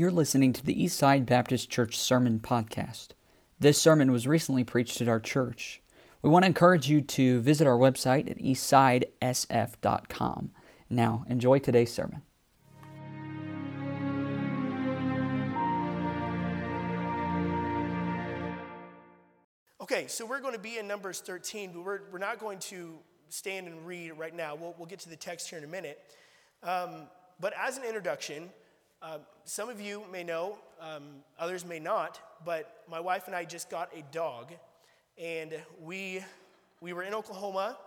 You're listening to the Eastside Baptist Church Sermon Podcast. This sermon was recently preached at our church. We want to encourage you to visit our website at eastsidesf.com. Now, enjoy today's sermon. Okay, so we're going to be in Numbers 13, but we're, we're not going to stand and read right now. We'll, we'll get to the text here in a minute. Um, but as an introduction, um, some of you may know, um, others may not, but my wife and I just got a dog, and we, we were in Oklahoma,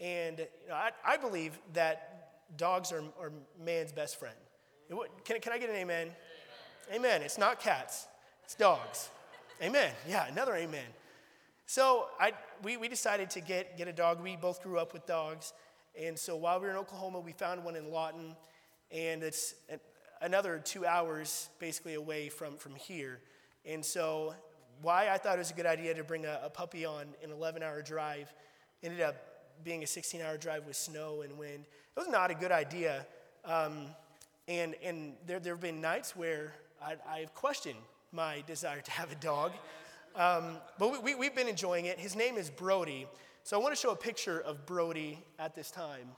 and you know, I, I believe that dogs are, are man's best friend. Can, can I get an amen? amen? Amen. It's not cats, it's dogs. Amen. Yeah, another amen. So I, we, we decided to get, get a dog. We both grew up with dogs. And so while we were in Oklahoma, we found one in Lawton. And it's another two hours basically away from, from here. And so, why I thought it was a good idea to bring a, a puppy on an 11 hour drive ended up being a 16 hour drive with snow and wind. It was not a good idea. Um, and and there, there have been nights where I, I've questioned my desire to have a dog. Um, but we, we, have been enjoying it. His name is Brody. So I want to show a picture of Brody at this time.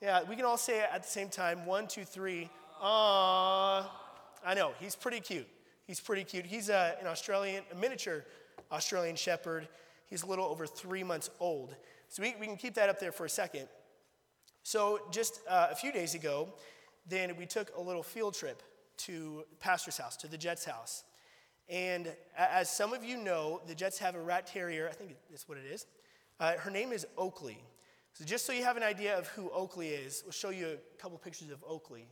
Yeah, we can all say it at the same time. One, two, three. Aww. I know, he's pretty cute. He's pretty cute. He's a, an Australian, a miniature Australian Shepherd. He's a little over three months old. So we, we can keep that up there for a second. So just uh, a few days ago, then we took a little field trip to pastor's house, to the Jets house. And as some of you know, the Jets have a rat terrier, I think that's what it is. Uh, her name is Oakley. So just so you have an idea of who Oakley is, we'll show you a couple pictures of Oakley.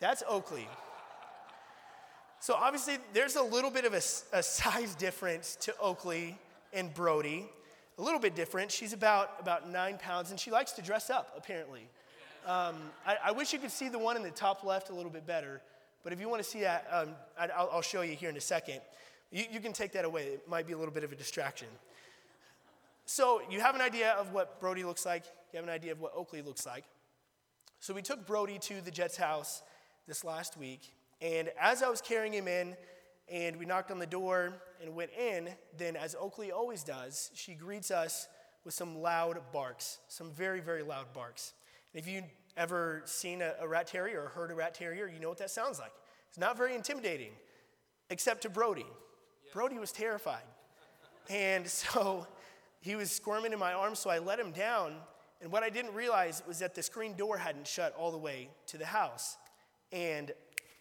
That's Oakley. So obviously, there's a little bit of a, a, size difference to Oakley and Brody. A little bit different. She's about, about nine pounds, and she likes to dress up, apparently. Um, I, I, wish you could see the one in the top left a little bit better, but if you want to see that, um, I, will show you here in a second. You, you can take that away. It might be a little bit of a distraction. So you have an idea of what Brody looks like. You have an idea of what Oakley looks like. So we took Brody to the Jets house this last week. And as I was carrying him in, and we knocked on the door and went in, then, as Oakley always does, she greets us with some loud barks, some very, very loud barks. And if you've ever seen a, a rat terrier or heard a rat terrier, you know what that sounds like. It's not very intimidating, except to Brody. Yeah. Brody was terrified. and so he was squirming in my arms, so I let him down. And what I didn't realize was that the screen door hadn't shut all the way to the house and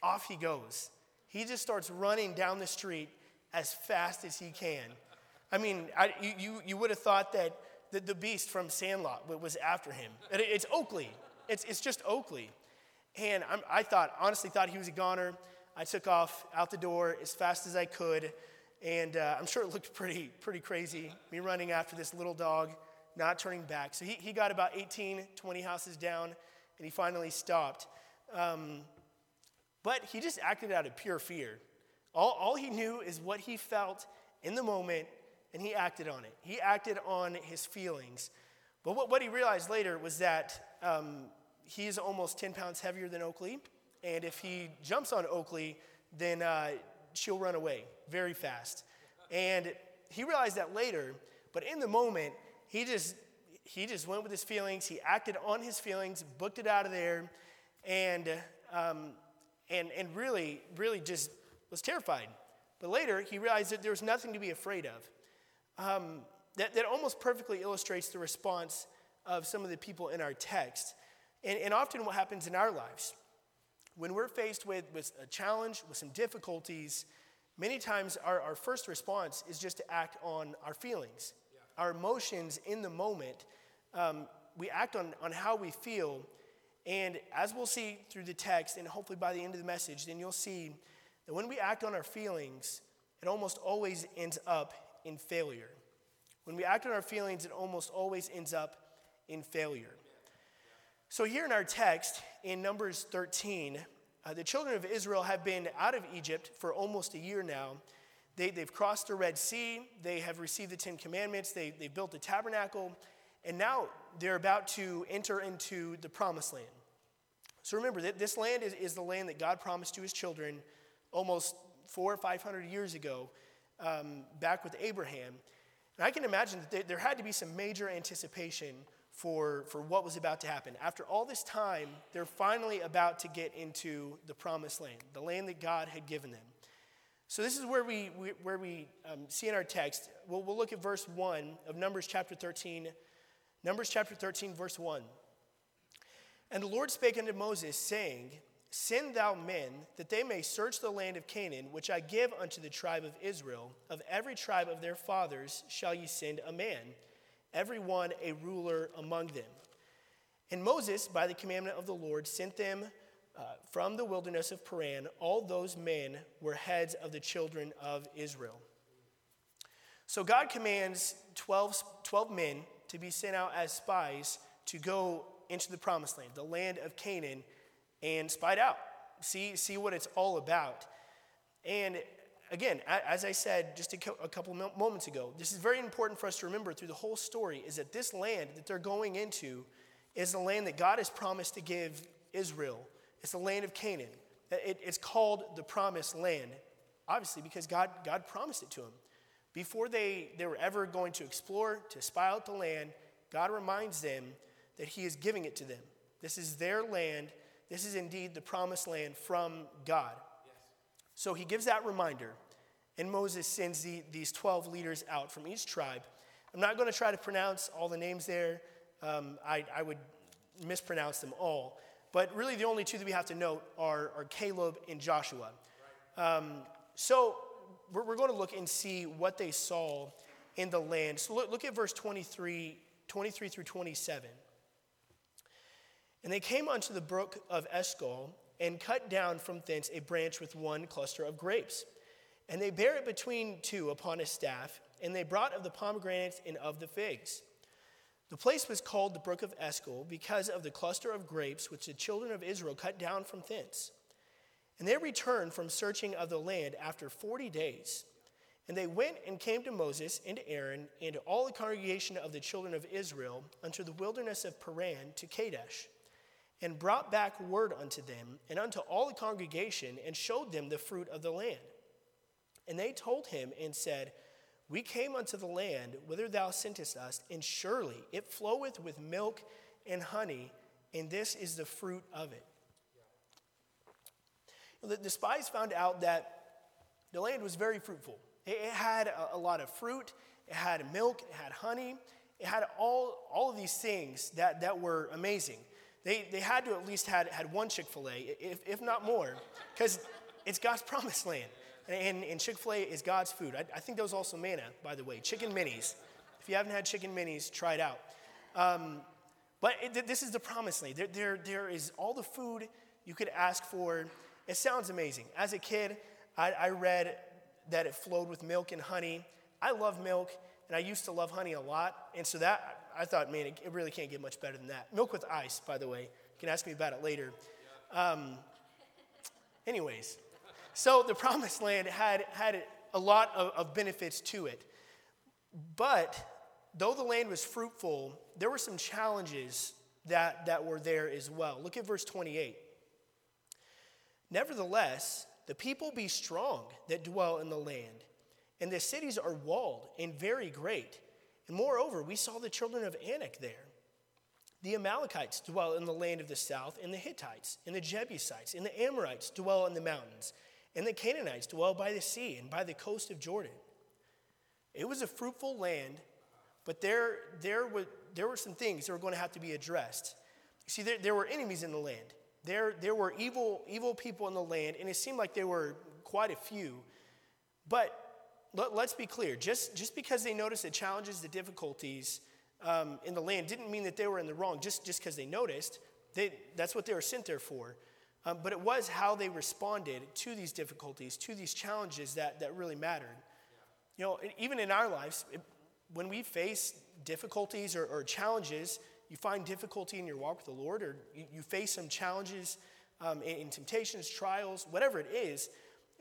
off he goes. He just starts running down the street as fast as he can. I mean, I, you, you, would have thought that the, the beast from Sandlot was after him. It's Oakley. It's, it's just Oakley. And I'm, i thought, honestly, thought he was a goner. I took off out the door as fast as I could. And uh, I'm sure it looked pretty, pretty crazy, me running after this little dog, not turning back. So he, he got about 18, 20 houses down, and he finally stopped. Um, but he just acted out of pure fear. All, all he knew is what he felt in the moment, and he acted on it. He acted on his feelings. But what, what he realized later was that um, he's almost 10 pounds heavier than Oakley, and if he jumps on Oakley, then uh, she'll run away very fast. And he realized that later, but in the moment, he just he just went with his feelings. He acted on his feelings, booked it out of there, and um, and, and really, really just was terrified. But later, he realized that there was nothing to be afraid of. Um, that, that almost perfectly illustrates the response of some of the people in our text. And, and often, what happens in our lives, when we're faced with, with a challenge, with some difficulties, many times our, our first response is just to act on our feelings, yeah. our emotions in the moment. Um, we act on, on how we feel and as we'll see through the text, and hopefully by the end of the message, then you'll see that when we act on our feelings, it almost always ends up in failure. When we act on our feelings, it almost always ends up in failure. So, here in our text, in Numbers 13, uh, the children of Israel have been out of Egypt for almost a year now. They, have crossed the Red Sea, they have received the Ten Commandments, they, they built the tabernacle, and now they're about to enter into the promised land. So remember that this land is, is the land that God promised to his children almost four or 500 years ago, um, back with Abraham. And I can imagine that there, had to be some major anticipation for, for what was about to happen. After all this time, they're finally about to get into the promised land, the land that God had given them. So this is where we, we where we um, see in our text. We'll, we'll look at verse 1 of Numbers chapter 13. Numbers chapter 13, verse 1. And the Lord spake unto Moses, saying, Send thou men, that they may search the land of Canaan, which I give unto the tribe of Israel. Of every tribe of their fathers shall ye send a man, every one a ruler among them. And Moses, by the commandment of the Lord, sent them uh, from the wilderness of Paran, all those men were heads of the children of Israel. So God commands 12, 12 men to be sent out as spies to go into the promised land, the land of Canaan, and it out, see, see what it's all about. And again, as I said just a couple moments ago, this is very important for us to remember through the whole story is that this land that they're going into is the land that God has promised to give Israel it's the land of Canaan. It's called the promised land, obviously, because God, God promised it to them. Before they, they were ever going to explore, to spy out the land, God reminds them that He is giving it to them. This is their land. This is indeed the promised land from God. Yes. So He gives that reminder, and Moses sends the, these 12 leaders out from each tribe. I'm not going to try to pronounce all the names there, um, I, I would mispronounce them all. But really, the only two that we have to note are, are Caleb and Joshua. Um, so we're, we're, going to look and see what they saw in the land. So look, look at verse 23, 23 through 27. And they came unto the brook of Eshcol and cut down from thence a branch with one cluster of grapes. And they bare it between two upon a staff, and they brought of the pomegranates and of the figs. The place was called the Brook of Eshcol because of the cluster of grapes which the children of Israel cut down from thence. And they returned from searching of the land after 40 days. And they went and came to Moses and to Aaron and to all the congregation of the children of Israel unto the wilderness of Paran to Kadesh, and brought back word unto them and unto all the congregation, and showed them the fruit of the land. And they told him and said, we came unto the land whither thou sentest us, and surely it floweth with milk and honey, and this is the fruit of it. The, spies found out that the land was very fruitful. It, had a, lot of fruit, it had milk, it had honey, it had all, all of these things that, that were amazing. They, they had to at least had, had one Chick fil A, if, if not more, because it's God's promised land. And, and Chick fil A is God's food. I, I, think that was also manna, by the way. Chicken minis. If you haven't had chicken minis, try it out. Um, but it, this is the promised land. There, there, there is all the food you could ask for. It sounds amazing. As a kid, I, I read that it flowed with milk and honey. I love milk, and I used to love honey a lot. And so that, I thought, man, it, really can't get much better than that. Milk with ice, by the way. You can ask me about it later. Um, anyways, so the promised land had, had a lot of, of benefits to it. But though the land was fruitful, there were some challenges that, that were there as well. Look at verse 28. Nevertheless, the people be strong that dwell in the land, and the cities are walled and very great. And moreover, we saw the children of Anak there. The Amalekites dwell in the land of the south, and the Hittites, and the Jebusites, and the Amorites dwell in the mountains and the Canaanites dwell by the sea and by the coast of Jordan. It was a fruitful land, but there, there, were, there were some things that were going to have to be addressed. See, there, there were enemies in the land. There, there were evil, evil people in the land, and it seemed like there were quite a few. But let, us be clear just, just because they noticed the challenges, the difficulties um, in the land, didn't mean that they were in the wrong just because they noticed. They, that's what they were sent there for. Um, but it was how they responded to these difficulties, to these challenges that, that really mattered. You know, even in our lives, it, when we face difficulties or, or, challenges, you find difficulty in your walk with the Lord, or you, you face some challenges um, in, in temptations, trials, whatever it is,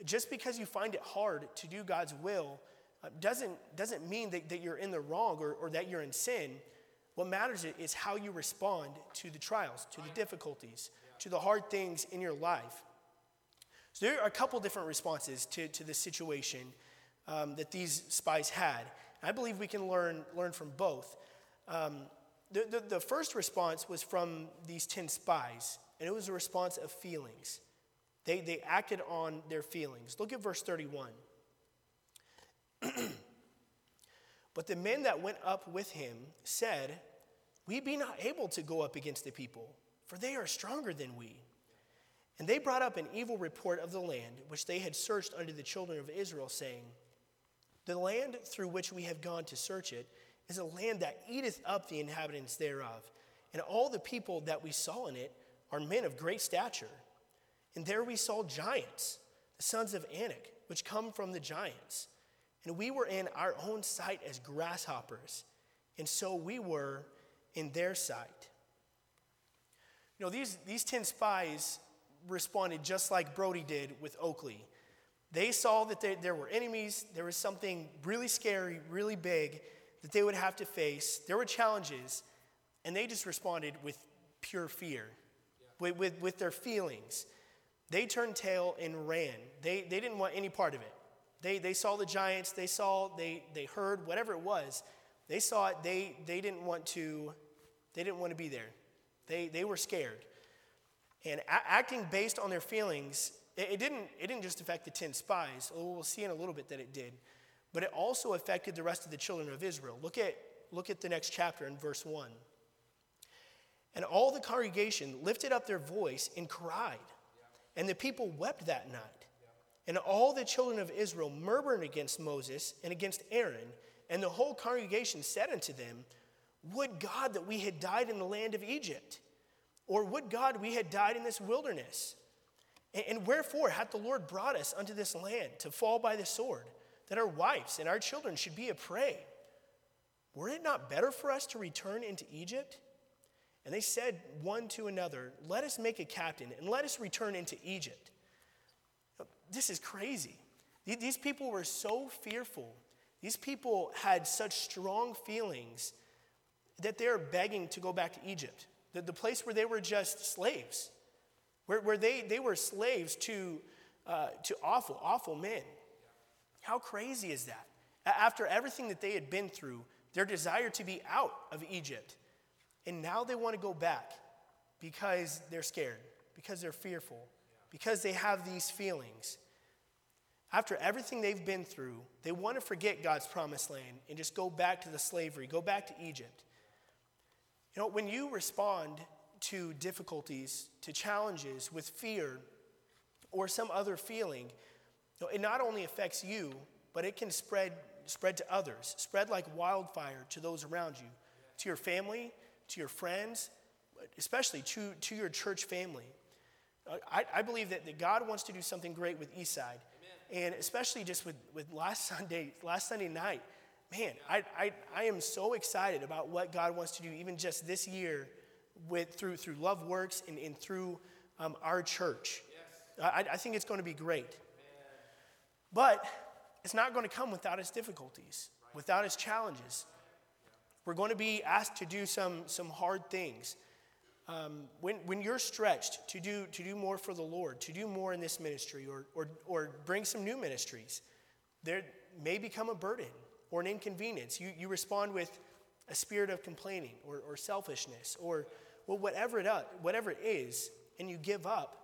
just because you find it hard to do God's will uh, doesn't, doesn't mean that, that you're in the wrong or, or that you're in sin. What matters is how you respond to the trials, to the difficulties. to the hard things in your life. So there are a couple different responses to, to this situation um, that these spies had. I believe we can learn, learn from both. Um, the, the, the first response was from these 10 spies, and it was a response of feelings. They, they acted on their feelings. Look at verse 31. but the men that went up with him said, We be not able to go up against the people, for they are stronger than we. And they brought up an evil report of the land which they had searched unto the children of Israel, saying, The land through which we have gone to search it is a land that eateth up the inhabitants thereof. And all the people that we saw in it are men of great stature. And there we saw giants, the sons of Anak, which come from the giants. And we were in our own sight as grasshoppers, and so we were in their sight. You know, these, these 10 spies responded just like Brody did with Oakley. They saw that they, there were enemies, there was something really scary, really big that they would have to face. There were challenges, and they just responded with pure fear, yeah. with, with, with their feelings. They turned tail and ran. They, they didn't want any part of it. They, they saw the giants, they saw, they, they heard, whatever it was. They saw it, they, they didn't want to, they didn't want to be there. They, they were scared. And a- acting based on their feelings, it, it, didn't, it didn't just affect the 10 spies. Oh, we'll see in a little bit that it did. But it also affected the rest of the children of Israel. Look at, look at the next chapter in verse 1. And all the congregation lifted up their voice and cried. And the people wept that night. And all the children of Israel murmured against Moses and against Aaron. And the whole congregation said unto them, Would God that we had died in the land of Egypt or would God we had died in this wilderness? And wherefore hath the Lord brought us unto this land to fall by the sword, that our wives and our children should be a prey? Were it not better for us to return into Egypt? And they said one to another, Let us make a captain and let us return into Egypt. This is crazy. These people were so fearful. These people had such strong feelings that they're begging to go back to Egypt the, the place where they were just slaves, where, where they, they were slaves to, uh, to awful, awful men. How crazy is that? After everything that they had been through, their desire to be out of Egypt, and now they want to go back because they're scared, because they're fearful, because they have these feelings. After everything they've been through, they want to forget God's promised land and just go back to the slavery, go back to Egypt. You know, when you respond to difficulties, to challenges with fear or some other feeling, you know, it not only affects you, but it can spread, spread to others, spread like wildfire to those around you, to your family, to your friends, especially to, to your church family. I, I believe that, that God wants to do something great with Eastside. Amen. And especially just with, with last Sunday, last Sunday night, man, I, I, I am so excited about what God wants to do, even just this year, with through through Love Works and, and through um, our church. Yes. I, I, think it's going to be great. Man. But it's not going to come without its difficulties, right. without its challenges. We're going to be asked to do some, some hard things. Um, when, when you're stretched to do, to do more for the Lord, to do more in this ministry, or, or, or bring some new ministries, there may become a burden or an inconvenience. You, you respond with a spirit of complaining or, or selfishness or well, whatever, it, whatever it is, and you give up,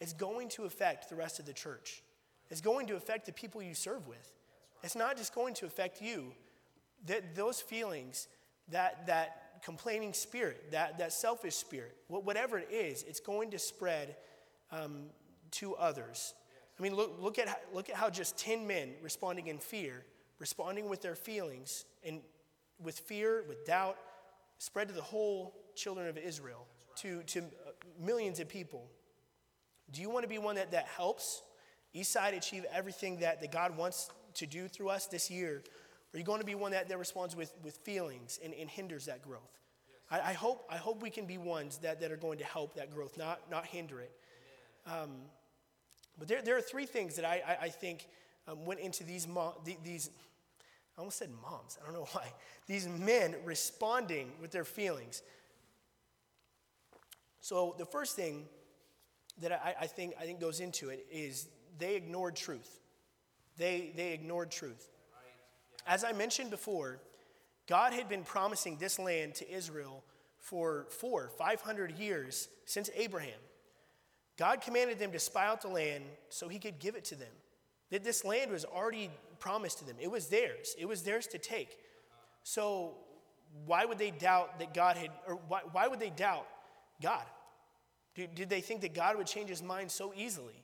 it's going to affect the rest of the church. It's going to affect the people you serve with. It's not just going to affect you. That those feelings, that, that complaining spirit, that, that selfish spirit, whatever it is, it's going to spread um, to others. I mean, look, look, at, look at how just 10 men responding in fear responding with their feelings and with fear, with doubt, spread to the whole children of Israel, to, to uh, millions of people. Do you want to be one that, that helps Eastside achieve everything that, that God wants to do through us this year? Are you going to be one that, that responds with, with feelings and, and hinders that growth? Yes. I, I, hope, I hope we can be ones that, that are going to help that growth, not, not hinder it. Um, but there, there are three things that I, I, I think um, went into these, these, I almost said moms, I don't know why, these men responding with their feelings. So the first thing that I, I, think, I think goes into it is they ignored truth. They, they ignored truth. As I mentioned before, God had been promising this land to Israel for four, 500 years since Abraham. God commanded them to spy out the land so he could give it to them. That this land was already promised to them, it was theirs, it was theirs to take. So, why would they doubt that God had, or why, why would they doubt God? Did, did they think that God would change his mind so easily?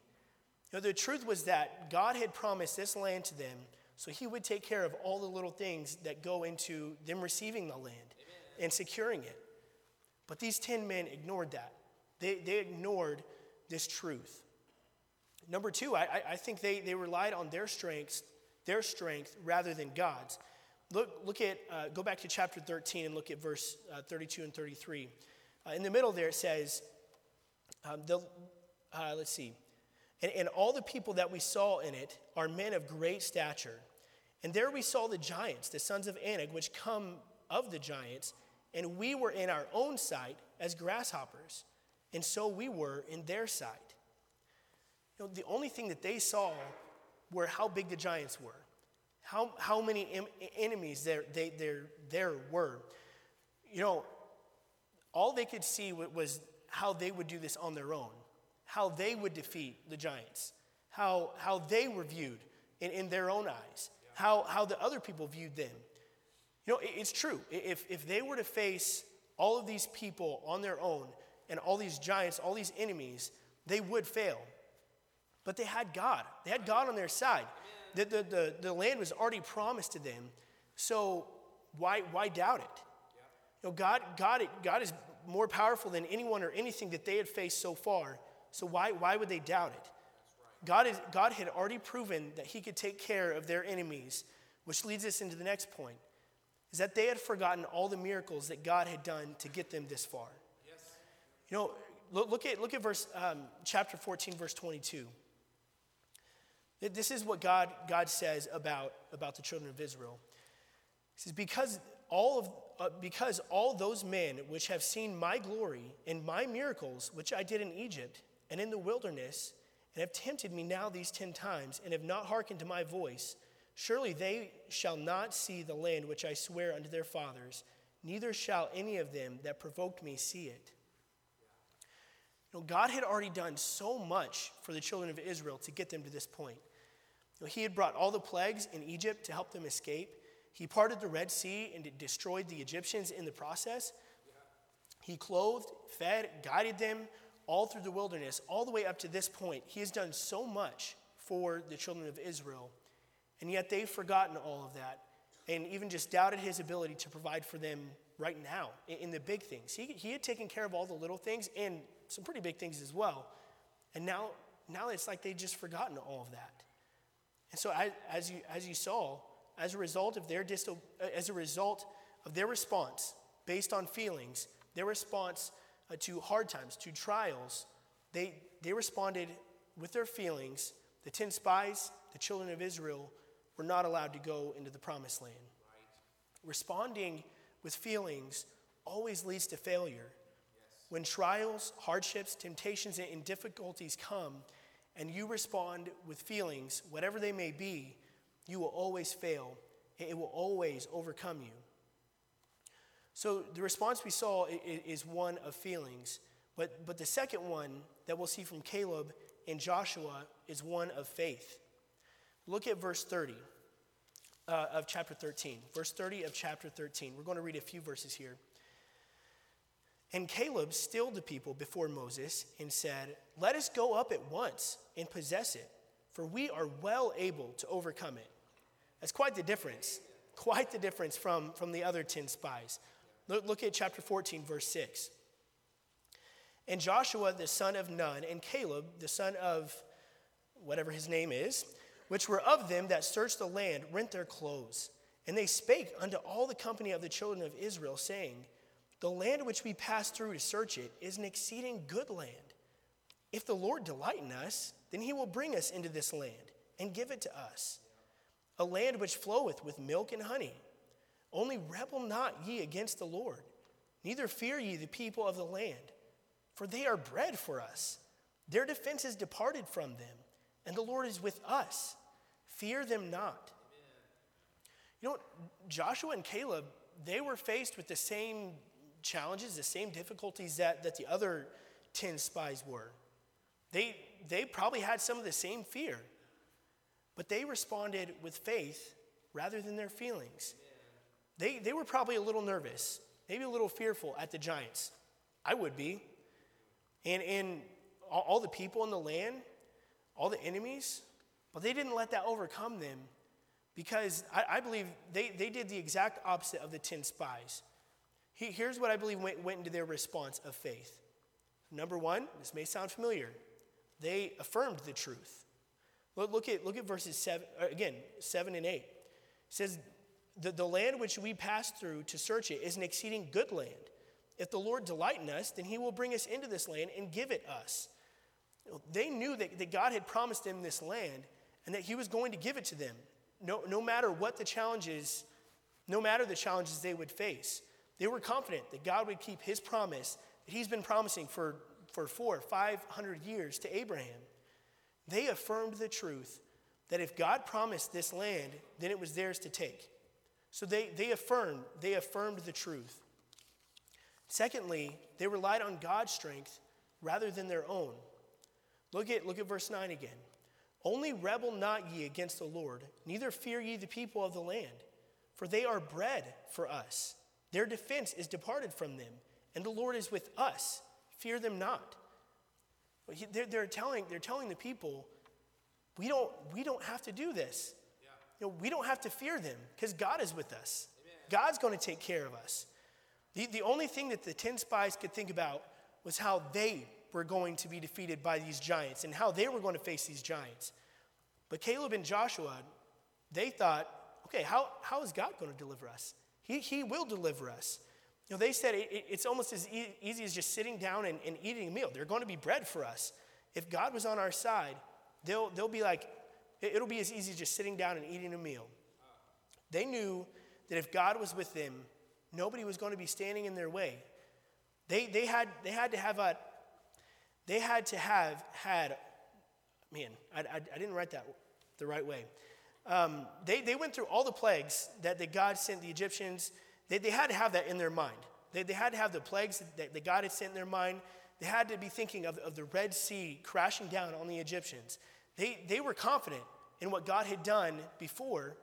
You know, the truth was that God had promised this land to them so he would take care of all the little things that go into them receiving the land Amen. and securing it. But these 10 men ignored that. They, they ignored this truth. Number two, I, I think they, they relied on their strengths, their strength rather than God's. Look, look at, uh, go back to chapter 13 and look at verse uh, 32 and 33. Uh, in the middle there it says, um, the, uh, let's see, and, and all the people that we saw in it are men of great stature. And there we saw the giants, the sons of Anak, which come of the giants, and we were in our own sight as grasshoppers, and so we were in their sight. You know, the only thing that they saw were how big the giants were, how, how many em- enemies there, they, there, there were. You know, all they could see was how they would do this on their own, how they would defeat the giants, how, how they were viewed in, in their own eyes, how, how the other people viewed them. You know, it, it's true. If, if they were to face all of these people on their own and all these giants, all these enemies, they would fail. But they had God, they had God on their side. The, the, the, the land was already promised to them. So why, why doubt it? You know, God, God, God is more powerful than anyone or anything that they had faced so far. So why, why would they doubt it? God, is, God had already proven that he could take care of their enemies, which leads us into the next point, is that they had forgotten all the miracles that God had done to get them this far. Yes. You know, look, look, at, look at verse, um, chapter 14, verse 22. This is what God, God says about, about the children of Israel. He says, because all, of, uh, because all those men which have seen my glory and my miracles, which I did in Egypt and in the wilderness, and have tempted me now these ten times, and have not hearkened to my voice, surely they shall not see the land which I swear unto their fathers, neither shall any of them that provoked me see it. You know, God had already done so much for the children of Israel to get them to this point. You know, he had brought all the plagues in Egypt to help them escape. He parted the Red Sea and destroyed the Egyptians in the process. He clothed, fed, guided them all through the wilderness, all the way up to this point. He has done so much for the children of Israel, and yet they've forgotten all of that and even just doubted his ability to provide for them right now in the big things. He, he had taken care of all the little things and some pretty big things as well. And now, now it's like they've just forgotten all of that. And so, as, as, you, as you saw, as a result of their as a result of their response based on feelings, their response uh, to hard times, to trials, they, they responded with their feelings. The 10 spies, the children of Israel, were not allowed to go into the promised land. Right. Responding with feelings always leads to failure. Yes. When trials, hardships, temptations, and difficulties come, and you respond with feelings, whatever they may be, you will always fail. It will always overcome you. So the response we saw is one of feelings, but, but the second one that we'll see from Caleb and Joshua is one of faith. Look at verse 30 uh, of chapter 13. Verse 30 of chapter 13. We're going to read a few verses here. And Caleb stilled the people before Moses and said, Let us go up at once and possess it, for we are well able to overcome it. That's quite the difference. Quite the difference from, from the other 10 spies. Look, look at chapter 14, verse 6. And Joshua the son of Nun, and Caleb the son of whatever his name is, which were of them that searched the land, rent their clothes. And they spake unto all the company of the children of Israel, saying, The land which we passed through to search it is an exceeding good land. If the Lord delight in us, then he will bring us into this land and give it to us, a land which floweth with milk and honey. Only rebel not ye against the Lord, neither fear ye the people of the land. for they are bread for us. Their defense is departed from them, and the Lord is with us. Fear them not. You know, Joshua and Caleb, they were faced with the same challenges, the same difficulties that, that the other 10 spies were. They, they probably had some of the same fear, but they responded with faith rather than their feelings. They, they were probably a little nervous, maybe a little fearful at the giants. I would be. And, and all, all the people in the land, all the enemies, but they didn't let that overcome them because I, I believe they, they did the exact opposite of the 10 spies. He, here's what I believe went, went into their response of faith. Number one, this may sound familiar, they affirmed the truth. Look, look at, look at verses seven, uh, again, 7 and 8. It says, the, the land which we passed through to search it is an exceeding good land. If the Lord delight in us, then he will bring us into this land and give it us. They knew that, that God had promised them this land and that he was going to give it to them, no, no matter what the challenges, no matter the challenges they would face. They were confident that God would keep his promise that he's been promising for, for four, five hundred years to Abraham. They affirmed the truth that if God promised this land, then it was theirs to take. So they, they affirmed, they affirmed the truth. Secondly, they relied on God's strength rather than their own. Look at, look at verse 9 again. Only rebel not ye against the Lord, neither fear ye the people of the land, for they are bread for us. Their defense is departed from them, and the Lord is with us. Fear them not. They're, they're telling, they're telling the people, we don't, we don't have to do this. You know, we don't have to fear them because God is with us. Amen. God's going to take care of us. The, the only thing that the 10 spies could think about was how they were going to be defeated by these giants and how they were going to face these giants. But Caleb and Joshua, they thought, okay, how, how is God going to deliver us? He, he will deliver us. You know, they said it, it, it's almost as e- easy as just sitting down and, and eating a meal. They're going to be bread for us. If God was on our side, they'll, they'll be like, it'll be as easy as just sitting down and eating a meal. They knew that if God was with them, nobody was going to be standing in their way. They, they, had, they had to have a, they had to have had, man, I, I, I didn't write that the right way. Um, they, they went through all the plagues that, that God sent the Egyptians. They, they had to have that in their mind. They, they had to have the plagues that, that God had sent in their mind. They had to be thinking of, of the Red Sea crashing down on the Egyptians. They, they were confident in what God had done before.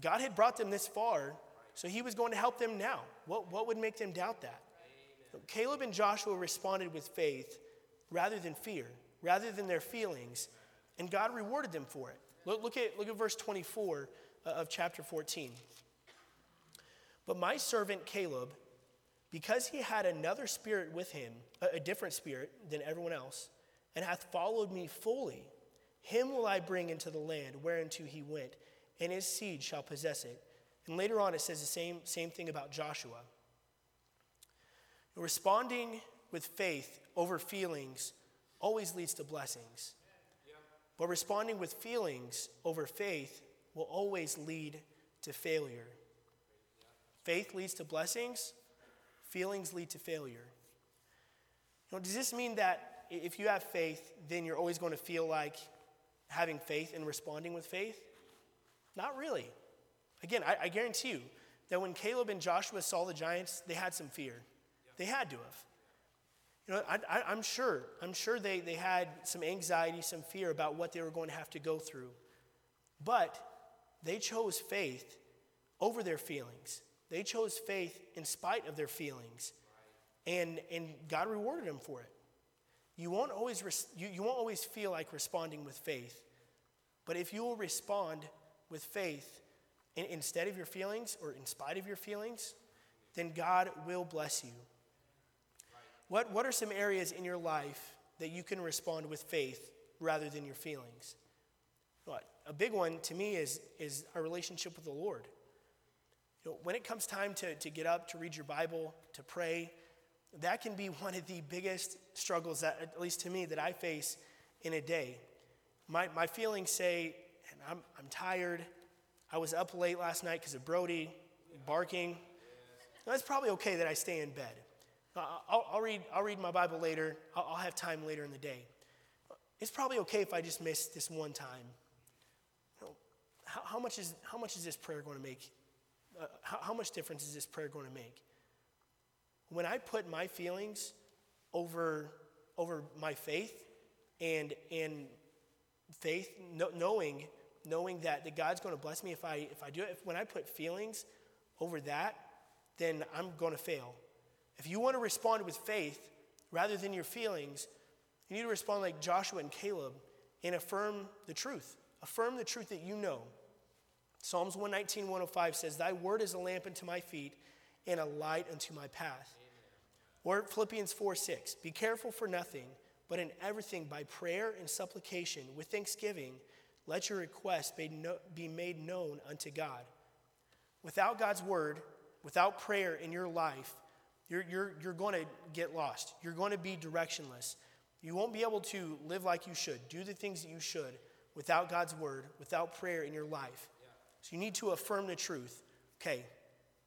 God had brought them this far, so he was going to help them now. What, what would make them doubt that? Caleb and Joshua responded with faith rather than fear, rather than their feelings, and God rewarded them for it. Look, look, at, look at verse 24 uh, of chapter 14. But my servant Caleb, because he had another spirit with him, a, a different spirit than everyone else, and hath followed me fully, him will I bring into the land whereunto he went, and his seed shall possess it. And later on, it says the same, same thing about Joshua. Responding with faith over feelings always leads to blessings. But responding with feelings over faith will always lead to failure. Faith leads to blessings, feelings lead to failure. You know, does this mean that if you have faith, then you're always going to feel like having faith and responding with faith? Not really. Again, I, I guarantee you that when Caleb and Joshua saw the giants, they had some fear. They had to have. You know, I, am sure, I'm sure they, they had some anxiety, some fear about what they were going to have to go through. But they chose faith over their feelings. They chose faith in spite of their feelings. And, and God rewarded them for it. You won't, always res- you, you won't always feel like responding with faith. But if you will respond with faith in, instead of your feelings or in spite of your feelings, then God will bless you. What, what are some areas in your life that you can respond with faith rather than your feelings? What? A big one to me is, is our relationship with the Lord. You know, when it comes time to, to get up, to read your Bible, to pray, that can be one of the biggest struggles, that, at least to me, that I face in a day. My, my feelings say, and I'm, I'm tired. I was up late last night because of Brody barking. That's probably okay that I stay in bed. I'll, I'll, read, I'll read my Bible later. I'll, I'll have time later in the day. It's probably okay if I just miss this one time. You know, how, how, much is, how much is this prayer going to make? Uh, how, how much difference is this prayer going to make? When I put my feelings over, over my faith and, and faith, no, knowing, knowing that, that God's going to bless me if I, if I do it, if, when I put feelings over that, then I'm going to fail. If you want to respond with faith rather than your feelings, you need to respond like Joshua and Caleb and affirm the truth. Affirm the truth that you know. Psalms 119, 105 says, Thy word is a lamp unto my feet and a light unto my path. Or Philippians 4, 6, Be careful for nothing, but in everything by prayer and supplication with thanksgiving, let your requests be made known unto God. Without God's word, without prayer in your life, you're, you're, you're going to get lost. You're going to be directionless. You won't be able to live like you should, do the things that you should without God's word, without prayer in your life. So you need to affirm the truth. Okay,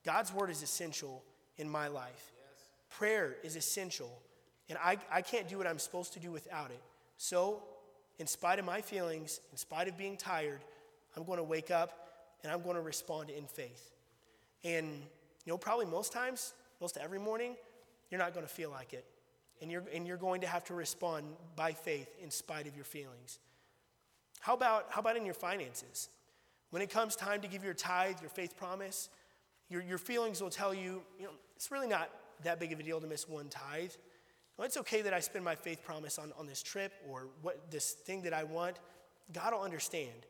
God's word is essential in my life. Yes. Prayer is essential, and I, I can't do what I'm supposed to do without it. So, in spite of my feelings, in spite of being tired, I'm going to wake up and I'm going to respond in faith. And, you know, probably most times, most every morning, you're not going to feel like it. And you're, and you're going to have to respond by faith in spite of your feelings. How about, how about in your finances? When it comes time to give your tithe, your faith promise, your, your feelings will tell you, you know, it's really not that big of a deal to miss one tithe. Well, it's okay that I spend my faith promise on, on this trip or what this thing that I want. God will understand.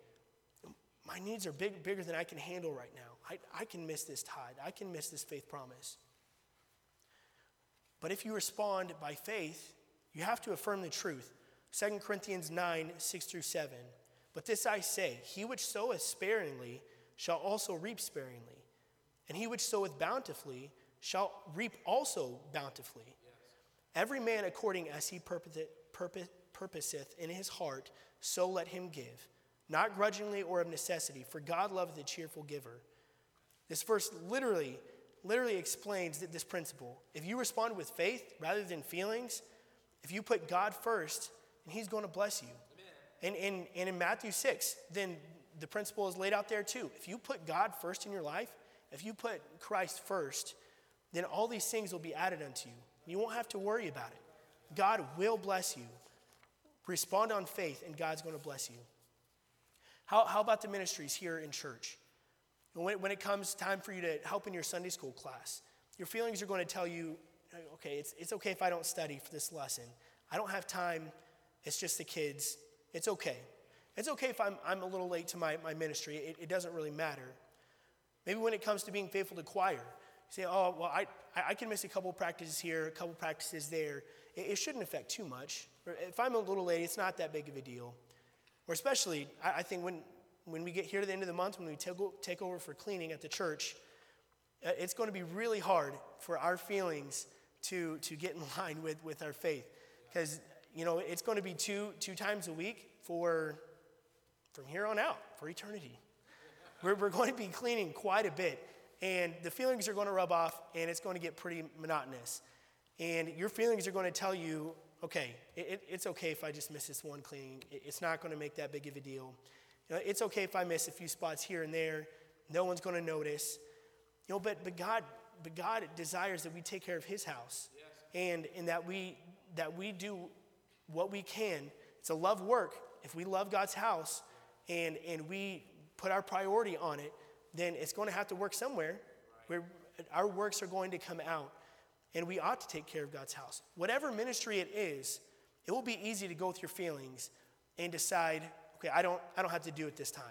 My needs are big, bigger than I can handle right now. I, I can miss this tithe. I can miss this faith promise. But if you respond by faith, you have to affirm the truth. 2 Corinthians 9, 6 through 7. But this I say He which soweth sparingly shall also reap sparingly, and he which soweth bountifully shall reap also bountifully. Every man according as he purposeth in his heart, so let him give, not grudgingly or of necessity, for God loveth a cheerful giver. This verse literally literally explains this principle. If you respond with faith rather than feelings, if you put God first, and He's going to bless you. And, and, and in Matthew 6, then the principle is laid out there too. If you put God first in your life, if you put Christ first, then all these things will be added unto you. You won't have to worry about it. God will bless you. Respond on faith, and God's going to bless you. How, how about the ministries here in church? When, when it comes time for you to help in your Sunday school class, your feelings are going to tell you, okay, it's, it's okay if I don't study for this lesson. I don't have time. It's just the kids. It's okay. It's okay if I'm, I'm a little late to my, my ministry. It, it doesn't really matter. Maybe when it comes to being faithful to choir, you say, oh, well, I, I can miss a couple practices here, a couple practices there. It, it shouldn't affect too much. If I'm a little late, it's not that big of a deal. Or especially, I, I think when, when we get here to the end of the month, when we take take over for cleaning at the church, uh, it's going to be really hard for our feelings to, to get in line with, with our faith. Because, you know, it's going to be two, two times a week for, from here on out, for eternity. We're, we're going to be cleaning quite a bit. And the feelings are going to rub off, and it's going to get pretty monotonous. And your feelings are going to tell you, okay, it, it's okay if I just miss this one cleaning. It's not going to make that big of a deal. You know, it's okay if I miss a few spots here and there. No one's going to notice. You know, but, but God, but God desires that we take care of His house, yes. and and that we that we do what we can. It's a love work. If we love God's house, and and we put our priority on it, then it's going to have to work somewhere. Where our works are going to come out, and we ought to take care of God's house. Whatever ministry it is, it will be easy to go with your feelings and decide okay, I don't, I don't have to do it this time.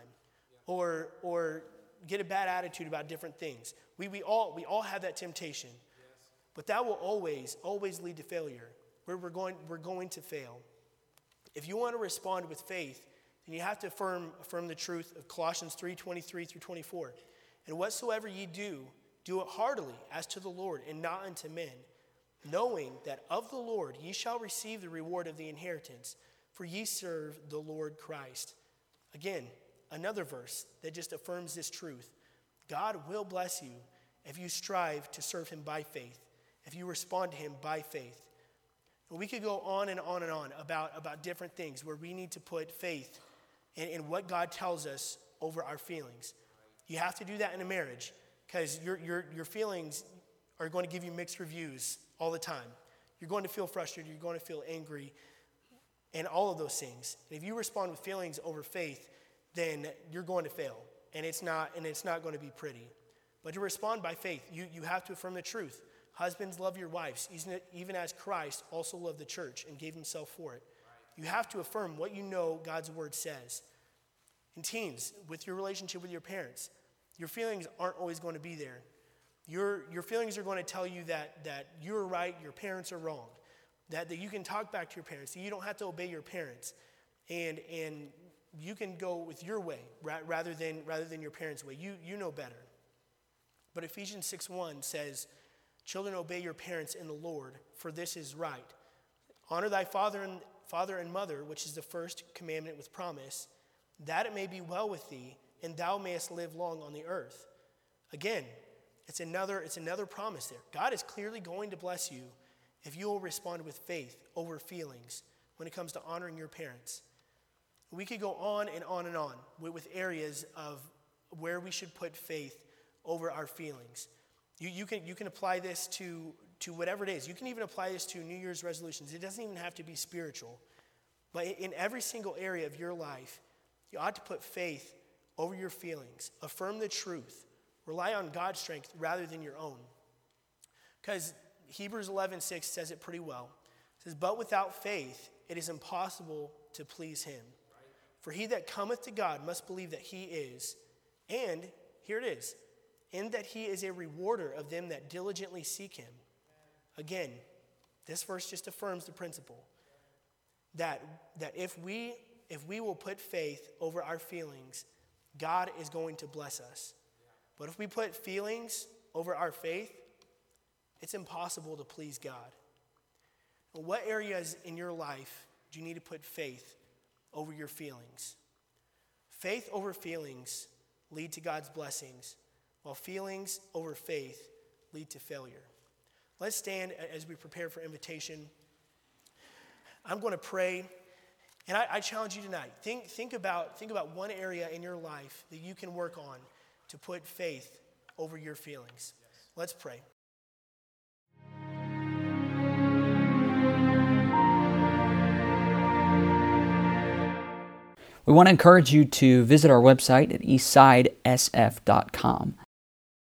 Yeah. Or, or get a bad attitude about different things. We, we, all, we all have that temptation. Yes. But that will always, always lead to failure. Where we're going, we're going to fail. If you want to respond with faith, then you have to affirm, affirm the truth of Colossians 3 23 through 24. And whatsoever ye do, do it heartily as to the Lord and not unto men, knowing that of the Lord ye shall receive the reward of the inheritance for ye serve the Lord Christ. Again, another verse that just affirms this truth God will bless you if you strive to serve him by faith, if you respond to Him by faith. And we could go on and on and on about, about different things where we need to put faith in, in what God tells us over our feelings. You have to do that in a marriage because your, your, your feelings are going to give you mixed reviews all the time. You're going to feel frustrated, you're going to feel angry, and all of those things. And if you respond with feelings over faith, then you're going to fail. And it's not, and it's not going to be pretty. But to respond by faith, you, you have to affirm the truth. Husbands, love your wives, even as Christ also loved the church and gave himself for it. You have to affirm what you know God's word says. And teens, with your relationship with your parents, your feelings aren't always going to be there. Your, your feelings are going to tell you that, that you're right, your parents are wrong. That, that you can talk back to your parents, that you don't have to obey your parents. And, and you can go with your way rather than, rather than your parents' way. You, you know better. But Ephesians 6 1 says, Children, obey your parents in the Lord, for this is right. Honor thy father and, father and mother, which is the first commandment with promise, that it may be well with thee, and thou mayest live long on the earth. Again, it's another, it's another promise there. God is clearly going to bless you if you will respond with faith over feelings when it comes to honoring your parents. We could go on and on and on with, areas of where we should put faith over our feelings. You, you, can, you can apply this to, to whatever it is. You can even apply this to New Year's resolutions. It doesn't even have to be spiritual. But in every single area of your life, you ought to put faith over your feelings, affirm the truth, Rely on God's strength rather than your own. Because Hebrews 11, 6 says it pretty well. It says, But without faith, it is impossible to please him. For he that cometh to God must believe that he is, and here it is, and that he is a rewarder of them that diligently seek him. Again, this verse just affirms the principle that, that if, we, if we will put faith over our feelings, God is going to bless us. But if we put feelings over our faith, it's impossible to please God. what areas in your life do you need to put faith over your feelings? Faith over feelings lead to God's blessings, while feelings over faith lead to failure. Let's stand as we prepare for invitation. I'm going to pray, and I, I challenge you tonight. Think, think, about, think about one area in your life that you can work on to put faith over your feelings. Let's pray. We want to encourage you to visit our website at eastsidesf.com.